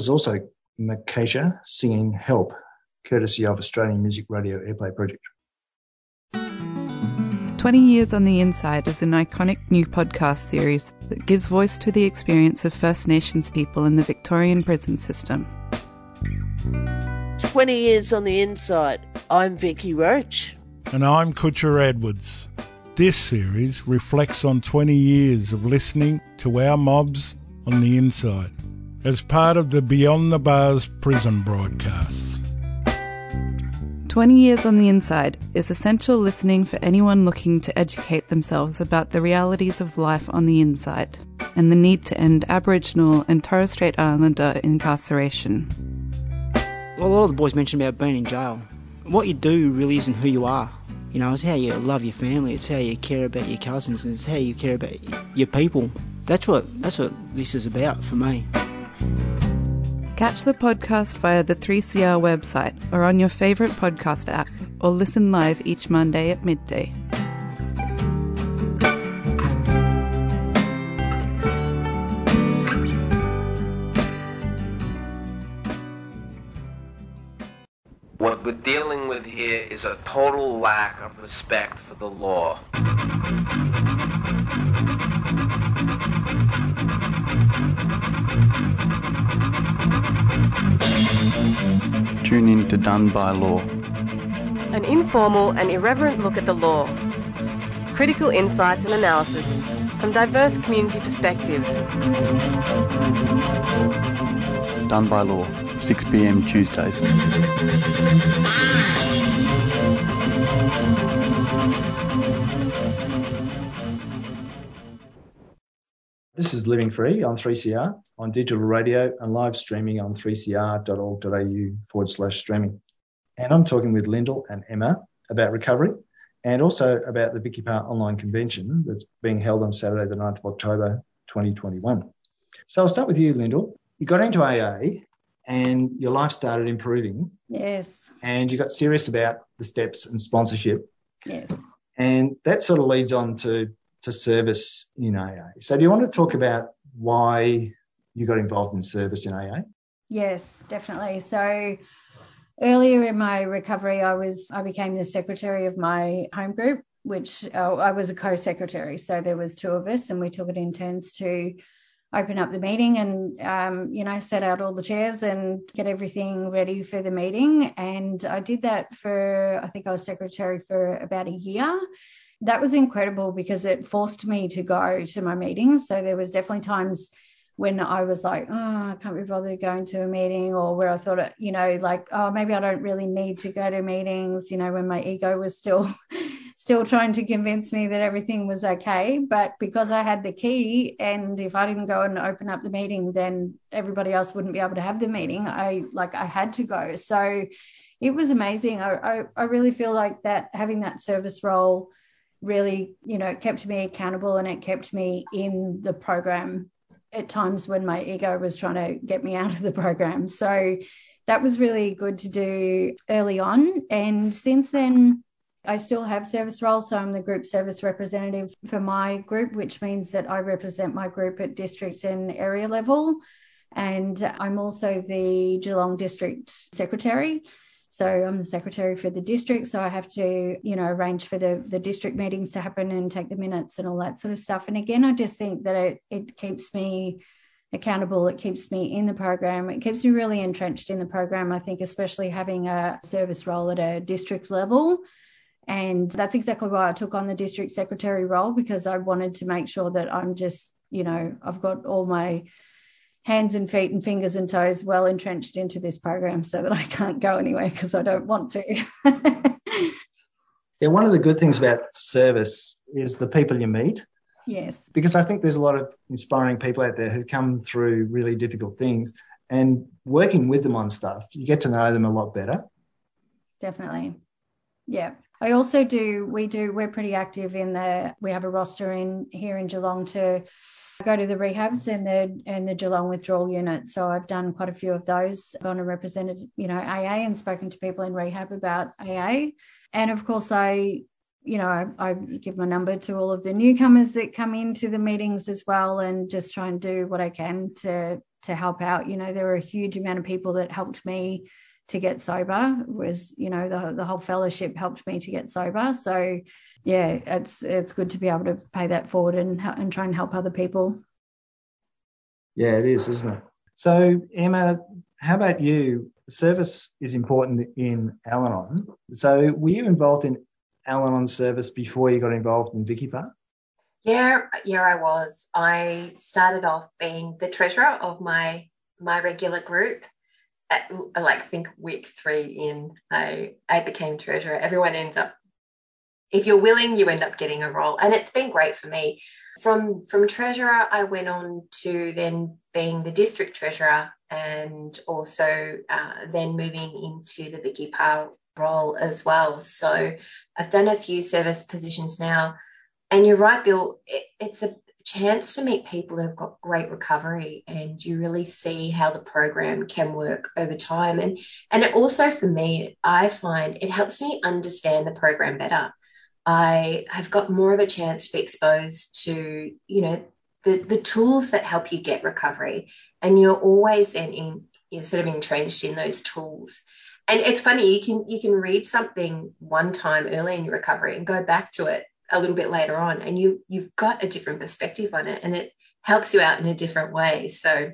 Speaker 1: Was also Makasha singing Help, courtesy of Australian Music Radio Airplay Project.
Speaker 9: 20 Years on the Inside is an iconic new podcast series that gives voice to the experience of First Nations people in the Victorian prison system.
Speaker 10: 20 Years on the Inside. I'm Vicky Roach.
Speaker 11: And I'm Kutcher Edwards. This series reflects on 20 years of listening to our mobs on the inside as part of the Beyond the Bars prison broadcasts.
Speaker 9: 20 Years on the Inside is essential listening for anyone looking to educate themselves about the realities of life on the inside and the need to end Aboriginal and Torres Strait Islander incarceration.
Speaker 12: A lot of the boys mentioned about being in jail. What you do really isn't who you are. You know, it's how you love your family, it's how you care about your cousins, and it's how you care about your people. That's what that's what this is about for me.
Speaker 9: Catch the podcast via the 3CR website or on your favourite podcast app, or listen live each Monday at midday.
Speaker 13: What we're dealing with here is a total lack of respect for the law.
Speaker 14: Tune in to Done by Law.
Speaker 15: An informal and irreverent look at the law. Critical insights and analysis from diverse community perspectives.
Speaker 14: Done by Law, 6 pm Tuesdays.
Speaker 1: This is Living Free on 3CR on digital radio and live streaming on 3cr.org.au forward slash streaming. And I'm talking with Lyndall and Emma about recovery and also about the Vicky Park online convention that's being held on Saturday, the 9th of October 2021. So I'll start with you, Lyndall. You got into AA and your life started improving.
Speaker 2: Yes.
Speaker 1: And you got serious about the steps and sponsorship.
Speaker 2: Yes.
Speaker 1: And that sort of leads on to to service in AA. So do you want to talk about why you got involved in service in AA?
Speaker 2: Yes, definitely. So earlier in my recovery, I was I became the secretary of my home group, which uh, I was a co-secretary. So there was two of us, and we took it in turns to open up the meeting and um, you know set out all the chairs and get everything ready for the meeting. And I did that for I think I was secretary for about a year that was incredible because it forced me to go to my meetings. So there was definitely times when I was like, oh, I can't be bothered going to a meeting, or where I thought, uh, you know, like, oh, maybe I don't really need to go to meetings, you know, when my ego was still still trying to convince me that everything was okay. But because I had the key, and if I didn't go and open up the meeting, then everybody else wouldn't be able to have the meeting. I like I had to go. So it was amazing. I, I, I really feel like that having that service role really, you know, it kept me accountable and it kept me in the program at times when my ego was trying to get me out of the program. So that was really good to do early on. And since then, I still have service roles. So I'm the group service representative for my group, which means that I represent my group at district and area level. And I'm also the Geelong district secretary. So I'm the secretary for the district. So I have to, you know, arrange for the, the district meetings to happen and take the minutes and all that sort of stuff. And again, I just think that it, it keeps me accountable. It keeps me in the program. It keeps me really entrenched in the program. I think, especially having a service role at a district level. And that's exactly why I took on the district secretary role because I wanted to make sure that I'm just, you know, I've got all my hands and feet and fingers and toes well entrenched into this program so that I can't go anywhere because I don't want to.
Speaker 1: yeah, one of the good things about service is the people you meet.
Speaker 2: Yes.
Speaker 1: Because I think there's a lot of inspiring people out there who come through really difficult things and working with them on stuff, you get to know them a lot better.
Speaker 2: Definitely. Yeah. I also do, we do, we're pretty active in the, we have a roster in here in Geelong to go to the rehabs and the and the Geelong withdrawal unit. So I've done quite a few of those, gone and represented, you know, AA and spoken to people in rehab about AA. And of course I, you know, I, I give my number to all of the newcomers that come into the meetings as well and just try and do what I can to to help out. You know, there were a huge amount of people that helped me to get sober. Was you know the the whole fellowship helped me to get sober. So yeah, it's it's good to be able to pay that forward and and try and help other people.
Speaker 1: Yeah, it is, isn't it? So Emma, how about you? Service is important in Al-Anon. So were you involved in Al-Anon service before you got involved in Vicky-Par?
Speaker 3: Yeah, yeah, I was. I started off being the treasurer of my my regular group. At, like, think week three in, I I became treasurer. Everyone ends up, if you're willing, you end up getting a role, and it's been great for me. From from treasurer, I went on to then being the district treasurer, and also uh, then moving into the Vicky-Par role as well. So I've done a few service positions now and you're right, Bill, it, it's a chance to meet people that have got great recovery and you really see how the program can work over time. And, and it also, for me, I find it helps me understand the program better. I have got more of a chance to be exposed to, you know, the, the tools that help you get recovery. And you're always then in, you're sort of entrenched in those tools and it's funny you can you can read something one time early in your recovery and go back to it a little bit later on and you you've got a different perspective on it and it helps you out in a different way. So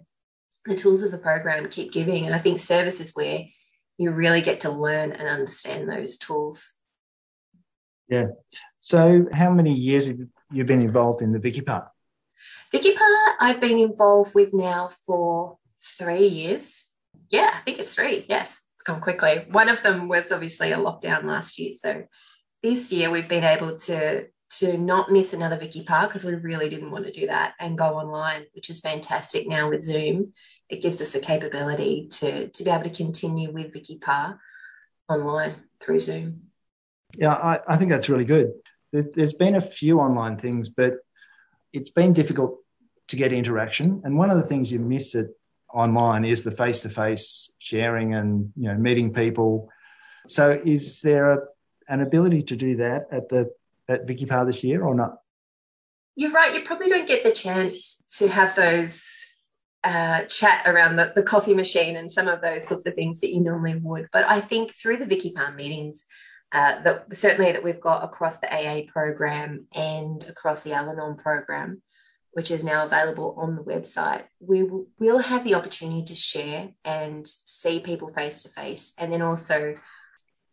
Speaker 3: the tools of the program keep giving and i think service is where you really get to learn and understand those tools.
Speaker 1: Yeah. So how many years have you been involved in the vicky
Speaker 3: part? Vicky part i've been involved with now for three years. Yeah i think it's three yes. It's gone quickly. One of them was obviously a lockdown last year so this year we've been able to to not miss another Vicky-Par because we really didn't want to do that and go online, which is fantastic now with Zoom. It gives us the capability to to be able to continue with Vicky-Par online through Zoom.
Speaker 1: Yeah, I, I think that's really good. There's been a few online things, but it's been difficult to get interaction. And one of the things you miss it online is the face-to-face sharing and you know meeting people. So, is there a an ability to do that at the at Vicky-Par this year or not?
Speaker 3: You're right. You probably don't get the chance to have those uh, chat around the, the coffee machine and some of those sorts of things that you normally would. But I think through the Vicky-Par meetings, uh, that certainly that we've got across the AA program and across the Al-Anon program, which is now available on the website, we will, we'll have the opportunity to share and see people face to face, and then also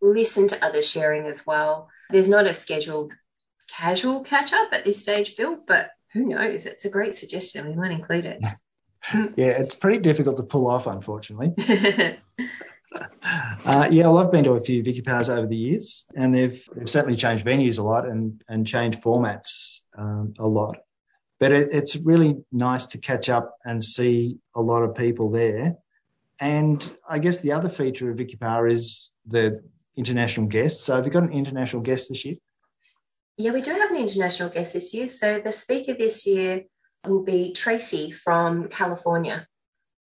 Speaker 3: listen to others sharing as well. There's not a scheduled casual catch up at this stage, Bill, but who knows? It's a great suggestion. We might include it.
Speaker 1: yeah, it's pretty difficult to pull off, unfortunately. uh, yeah, well, I've been to a few Vicky-Pars over the years, and they've, they've certainly changed venues a lot and, and changed formats um, a lot. But it, it's really nice to catch up and see a lot of people there. And I guess the other feature of Vicky Power is the international guests. So have you got an international guest this year?
Speaker 3: Yeah, we do have an international guest this year. So the speaker this year will be Tracy from California,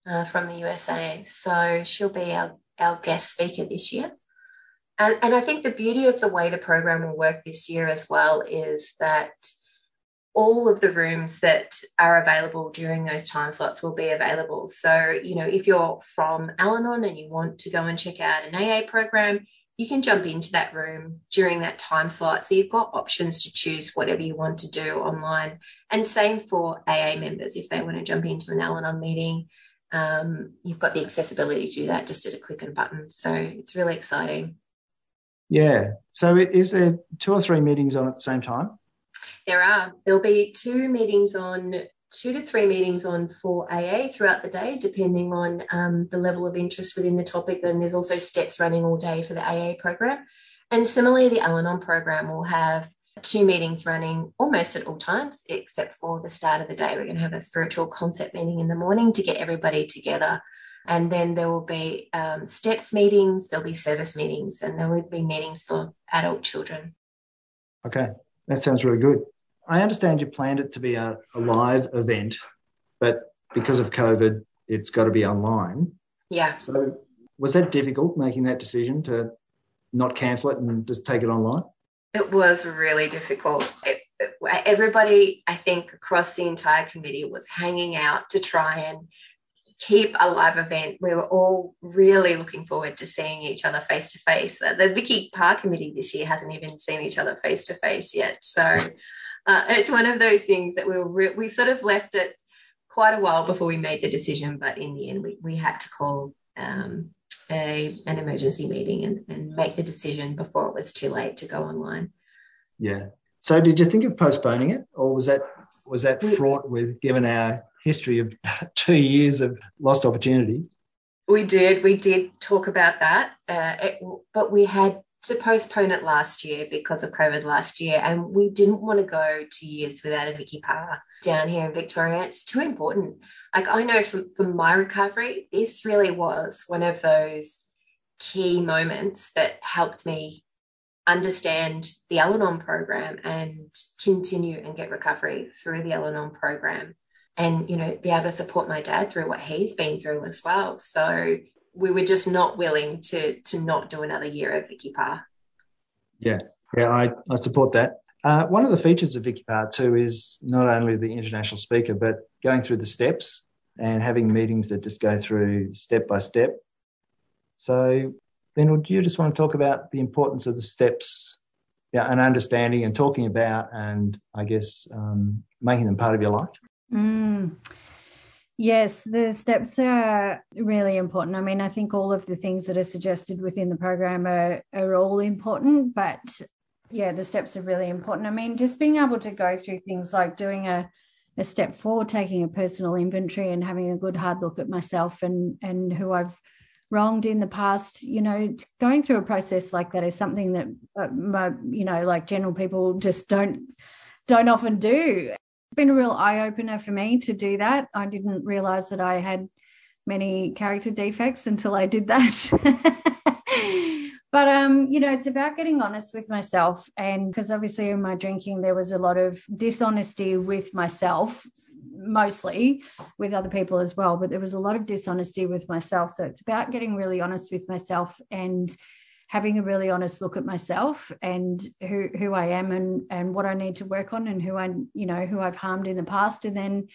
Speaker 3: uh, from the USA. So she'll be our, our guest speaker this year. And, and I think the beauty of the way the program will work this year as well is that all of the rooms that are available during those time slots will be available. So, you know, if you're from Al Anon and you want to go and check out an AA program, you can jump into that room during that time slot. So you've got options to choose whatever you want to do online. And same for AA members if they want to jump into an Al Anon meeting. Um, you've got the accessibility to do that just at a click and button. So it's really exciting.
Speaker 1: Yeah. So is there two or three meetings on at the same time?
Speaker 3: There are. There'll be two meetings on two to three meetings on for AA throughout the day, depending on um, the level of interest within the topic. And there's also steps running all day for the AA program. And similarly, the Al Anon program will have two meetings running almost at all times, except for the start of the day. We're going to have a spiritual concept meeting in the morning to get everybody together. And then there will be um, steps meetings, there'll be service meetings, and there will be meetings for adult children.
Speaker 1: Okay, that sounds really good. I understand you planned it to be a, a live event, but because of COVID, it's got to be online.
Speaker 3: Yeah.
Speaker 1: So was that difficult making that decision to not cancel it and just take it online?
Speaker 3: It was really difficult. It, it, everybody, I think, across the entire committee was hanging out to try and keep a live event. We were all really looking forward to seeing each other face to face. The Vicky Parr committee this year hasn't even seen each other face to face yet. So uh, it's one of those things that we were re- we sort of left it quite a while before we made the decision, but in the end, we, we had to call um, a, an emergency meeting and, and make the decision before it was too late to go online.
Speaker 1: Yeah. So, did you think of postponing it, or was that was that fraught with given our history of two years of lost opportunity?
Speaker 3: We did. We did talk about that, uh, it, but we had to postpone it last year because of COVID last year, and we didn't want to go two years without a Vicky Parr down here in Victoria. It's too important. Like I know from, from my recovery, this really was one of those key moments that helped me understand the Al program and continue and get recovery through the Al program and you know be able to support my dad through what he's been through as well so we were just not willing to to not do another year of Vicky Parr.
Speaker 1: Yeah, yeah, I, I support that. Uh, one of the features of Vicky Parr too is not only the international speaker, but going through the steps and having meetings that just go through step by step. So, then, do you just want to talk about the importance of the steps, yeah, and understanding and talking about, and I guess um, making them part of your life?
Speaker 2: Mm. Yes, the steps are really important. I mean, I think all of the things that are suggested within the program are, are all important, but yeah, the steps are really important. I mean, just being able to go through things like doing a, a step forward, taking a personal inventory and having a good hard look at myself and and who I've wronged in the past, you know, going through a process like that is something that uh, my, you know, like general people just don't don't often do been a real eye opener for me to do that. I didn't realize that I had many character defects until I did that. but um you know it's about getting honest with myself and because obviously in my drinking there was a lot of dishonesty with myself mostly with other people as well but there was a lot of dishonesty with myself so it's about getting really honest with myself and having a really honest look at myself and who who I am and and what I need to work on and who I you know who I've harmed in the past. And then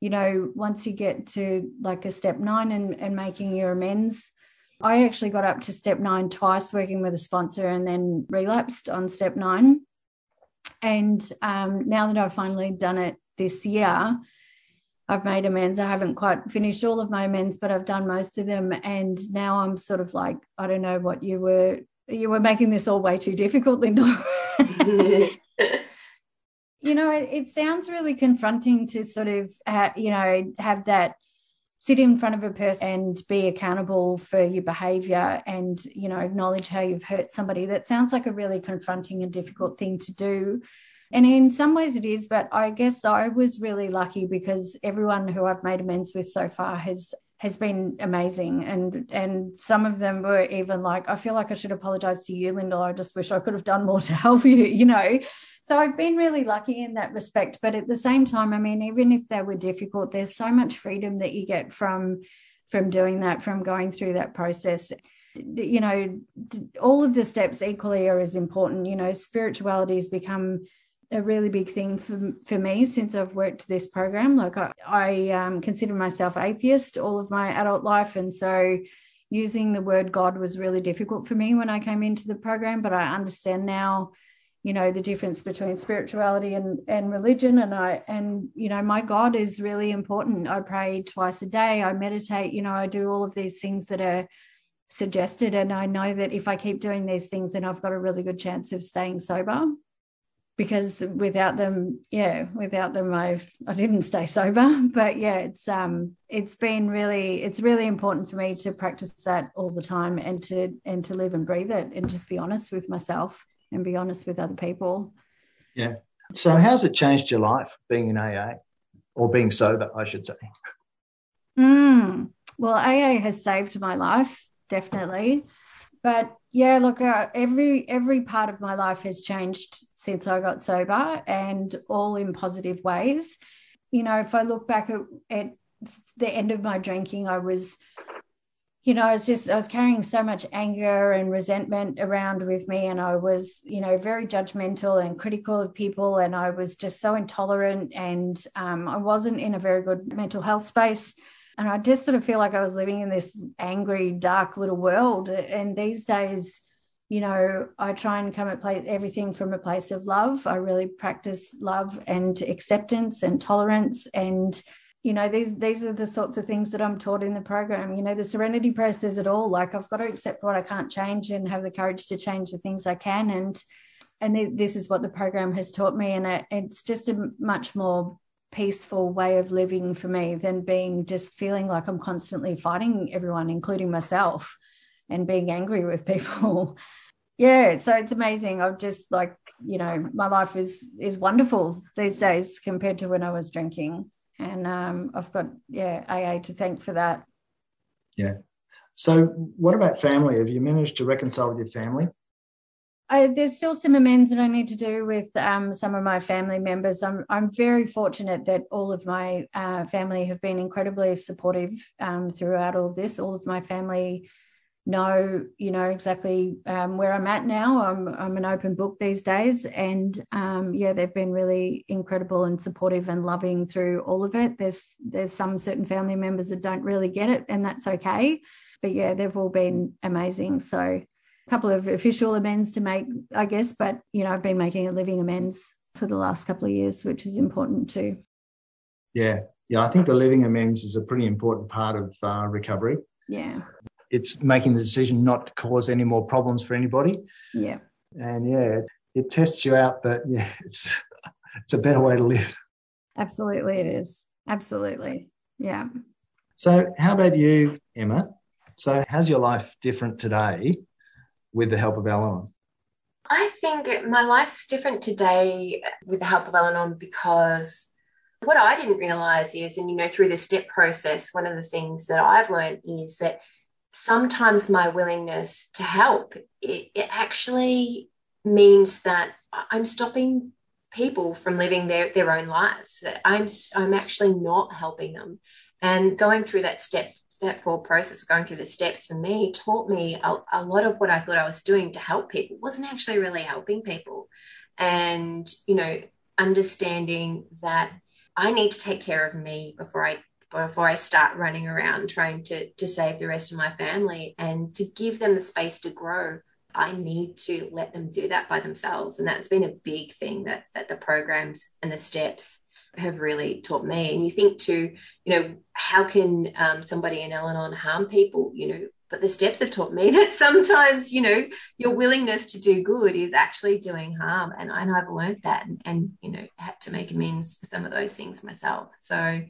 Speaker 2: you know once you get to like a step 9 and and making your amends I actually got up to step 9 twice working with a sponsor and then relapsed on step 9 and um, now that I've finally done it this year I've made amends. I haven't quite finished all of my amends, but I've done most of them. And now I'm sort of like, I don't know what you were, you were making this all way too difficult, Linda. you know, it, it, sounds really confronting to sort of, uh, you know, have that sit in front of a person and be accountable for your behavior and, you know, acknowledge how you've hurt somebody. That sounds like a really confronting and difficult thing to do. And in some ways it is, but I guess I was really lucky because everyone who I've made amends with so far has has been amazing. And and some of them were even like i feel like i should apologize to you linda i just wish i could have done more to help you you know? So i've been really lucky in that respect. But at the same time i mean even if they were difficult there's so much freedom that you get from from doing that from going through that process. You know all of the steps equally are as important you know? Spirituality has become a really big thing for, for me since I've worked this program. Like I, I um, consider myself atheist all of my adult life, and so using the word God was really difficult for me when I came into the program. But I understand now, you know, the difference between spirituality and and religion, and I and you know, my God is really important. I pray twice a day. I meditate. You know, I do all of these things that are suggested and i know that if i keep doing these things then i've got a really good chance of staying sober because without them yeah without them i i didn't stay sober. But yeah it's um it's been really it's really important for me to practice that all the time and to and to live and breathe it and just be honest with myself and be honest with other people.
Speaker 1: Yeah. So how's it changed your life being in aa or being sober i should say.
Speaker 2: Mm, well aa has saved my life definitely but yeah look uh, every every part of my life has changed since i got sober and all in positive ways you know if i look back at, at the end of my drinking i was you know, I was just, I was carrying so much anger and resentment around with me. And I was, you know, very judgmental and critical of people. And I was just so intolerant. And um, I wasn't in a very good mental health space. And I just sort of feel like I was living in this angry, dark little world. And these days, you know, I try and come at everything from a place of love. I really practice love and acceptance and tolerance. And you know these these are the sorts of things that i'm taught in the program. You know the serenity process at all. Like i've got to accept what i can't change and have the courage to change the things i can. And and this is what the program has taught me. And it, it's just a much more peaceful way of living for me than being just feeling like i'm constantly fighting everyone including myself and being angry with people yeah so it's amazing i've just like you know my life is is wonderful these days compared to when i was drinking and um, I've got yeah AA to thank for that.
Speaker 1: Yeah. So, what about family? Have you managed to reconcile with your family?
Speaker 2: I, there's still some amends that I need to do with um, some of my family members. I'm I'm very fortunate that all of my uh, family have been incredibly supportive um, throughout all this. All of my family know you know exactly um, where I'm at now. I'm I'm an open book these days, and um, yeah, they've been really incredible and supportive and loving through all of it. There's there's some certain family members that don't really get it, and that's okay. But yeah, they've all been amazing. So couple of official amends to make, I guess, but you know, I've been making a living amends for the last couple of years, which is important too.
Speaker 1: Yeah, yeah, I think the living amends is a pretty important part of uh, recovery.
Speaker 2: Yeah
Speaker 1: it's making the decision not to cause any more problems for anybody.
Speaker 2: Yeah.
Speaker 1: And yeah, it, it tests you out, but yeah, it's it's a better way to live.
Speaker 2: Absolutely, it is. Absolutely. Yeah.
Speaker 1: So, how about you, Emma? So, how's your life different today with the help of Al
Speaker 3: I think my life's different today with the help of Al because what I didn't realize is, and you know, through the step process, one of the things that I've learned is that sometimes my willingness to help it, it actually means that I'm stopping people from living their, their own lives. I'm I'm actually not helping them. And going through that step step four process of going through the steps for me taught me a, a lot of what I thought I was doing to help people wasn't actually really helping people. And you know, understanding that I need to take care of me before I before I start running around trying to, to save the rest of my family and to give them the space to grow. I need to let them do that by themselves. And that's been a big thing that, that the programs and the steps have really taught me. And you think to, you know, how can um, somebody in Al harm people? You know, but the steps have taught me that sometimes, you know, your willingness to do good is actually doing harm. And, and I've learned that and, and, you know, had to make amends for some of those things myself. So,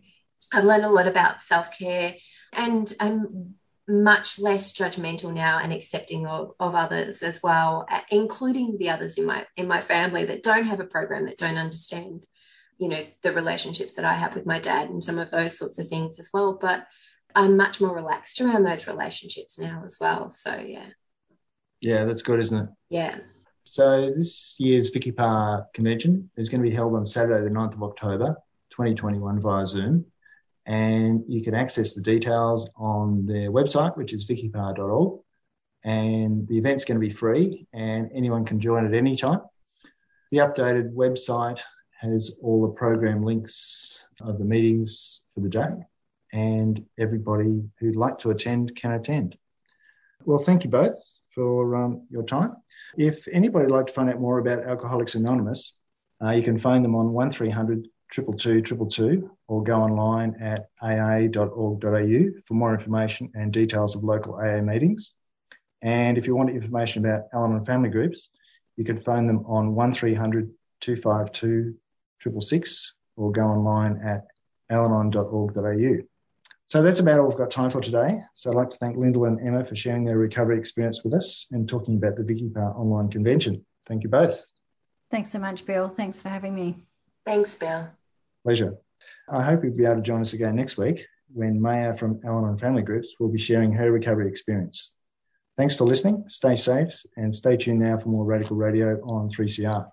Speaker 3: I've learned a lot about self care and I'm much less judgmental now and accepting of, of others as well, including the others in my in my family that don't have a program that don't understand, you know, the relationships that I have with my dad and some of those sorts of things as well. But I'm much more relaxed around those relationships now as well. So yeah.
Speaker 1: Yeah, that's good, isn't it?
Speaker 3: Yeah.
Speaker 1: So this year's Vicky Parr convention is going to be held on Saturday, the 9th of October, 2021 via Zoom and you can access the details on their website, which is vickyparr.org. And the event's going to be free, and anyone can join at any time. The updated website has all the program links of the meetings for the day, and everybody who'd like to attend can attend. Well, thank you both for um, your time. If anybody would like to find out more about Alcoholics Anonymous, uh, you can find them on 1300 triple two triple two or go online at aa.org.au for more information and details of local AA meetings. And if you want information about Al-Anon family groups, you can phone them on 1300 252 666 or go online at alanon.org.au. So that's about all we've got time for today. So I'd like to thank Lyndall and Emma for sharing their recovery experience with us and talking about the Vicky Parr online convention. Thank you both.
Speaker 2: Thanks so much, Bill. Thanks for having me.
Speaker 3: Thanks, Bill.
Speaker 1: Pleasure. I hope you'll be able to join us again next week when Maya from Al Anon Family Groups will be sharing her recovery experience. Thanks for listening. Stay safe and stay tuned now for more Radical Radio on 3CR.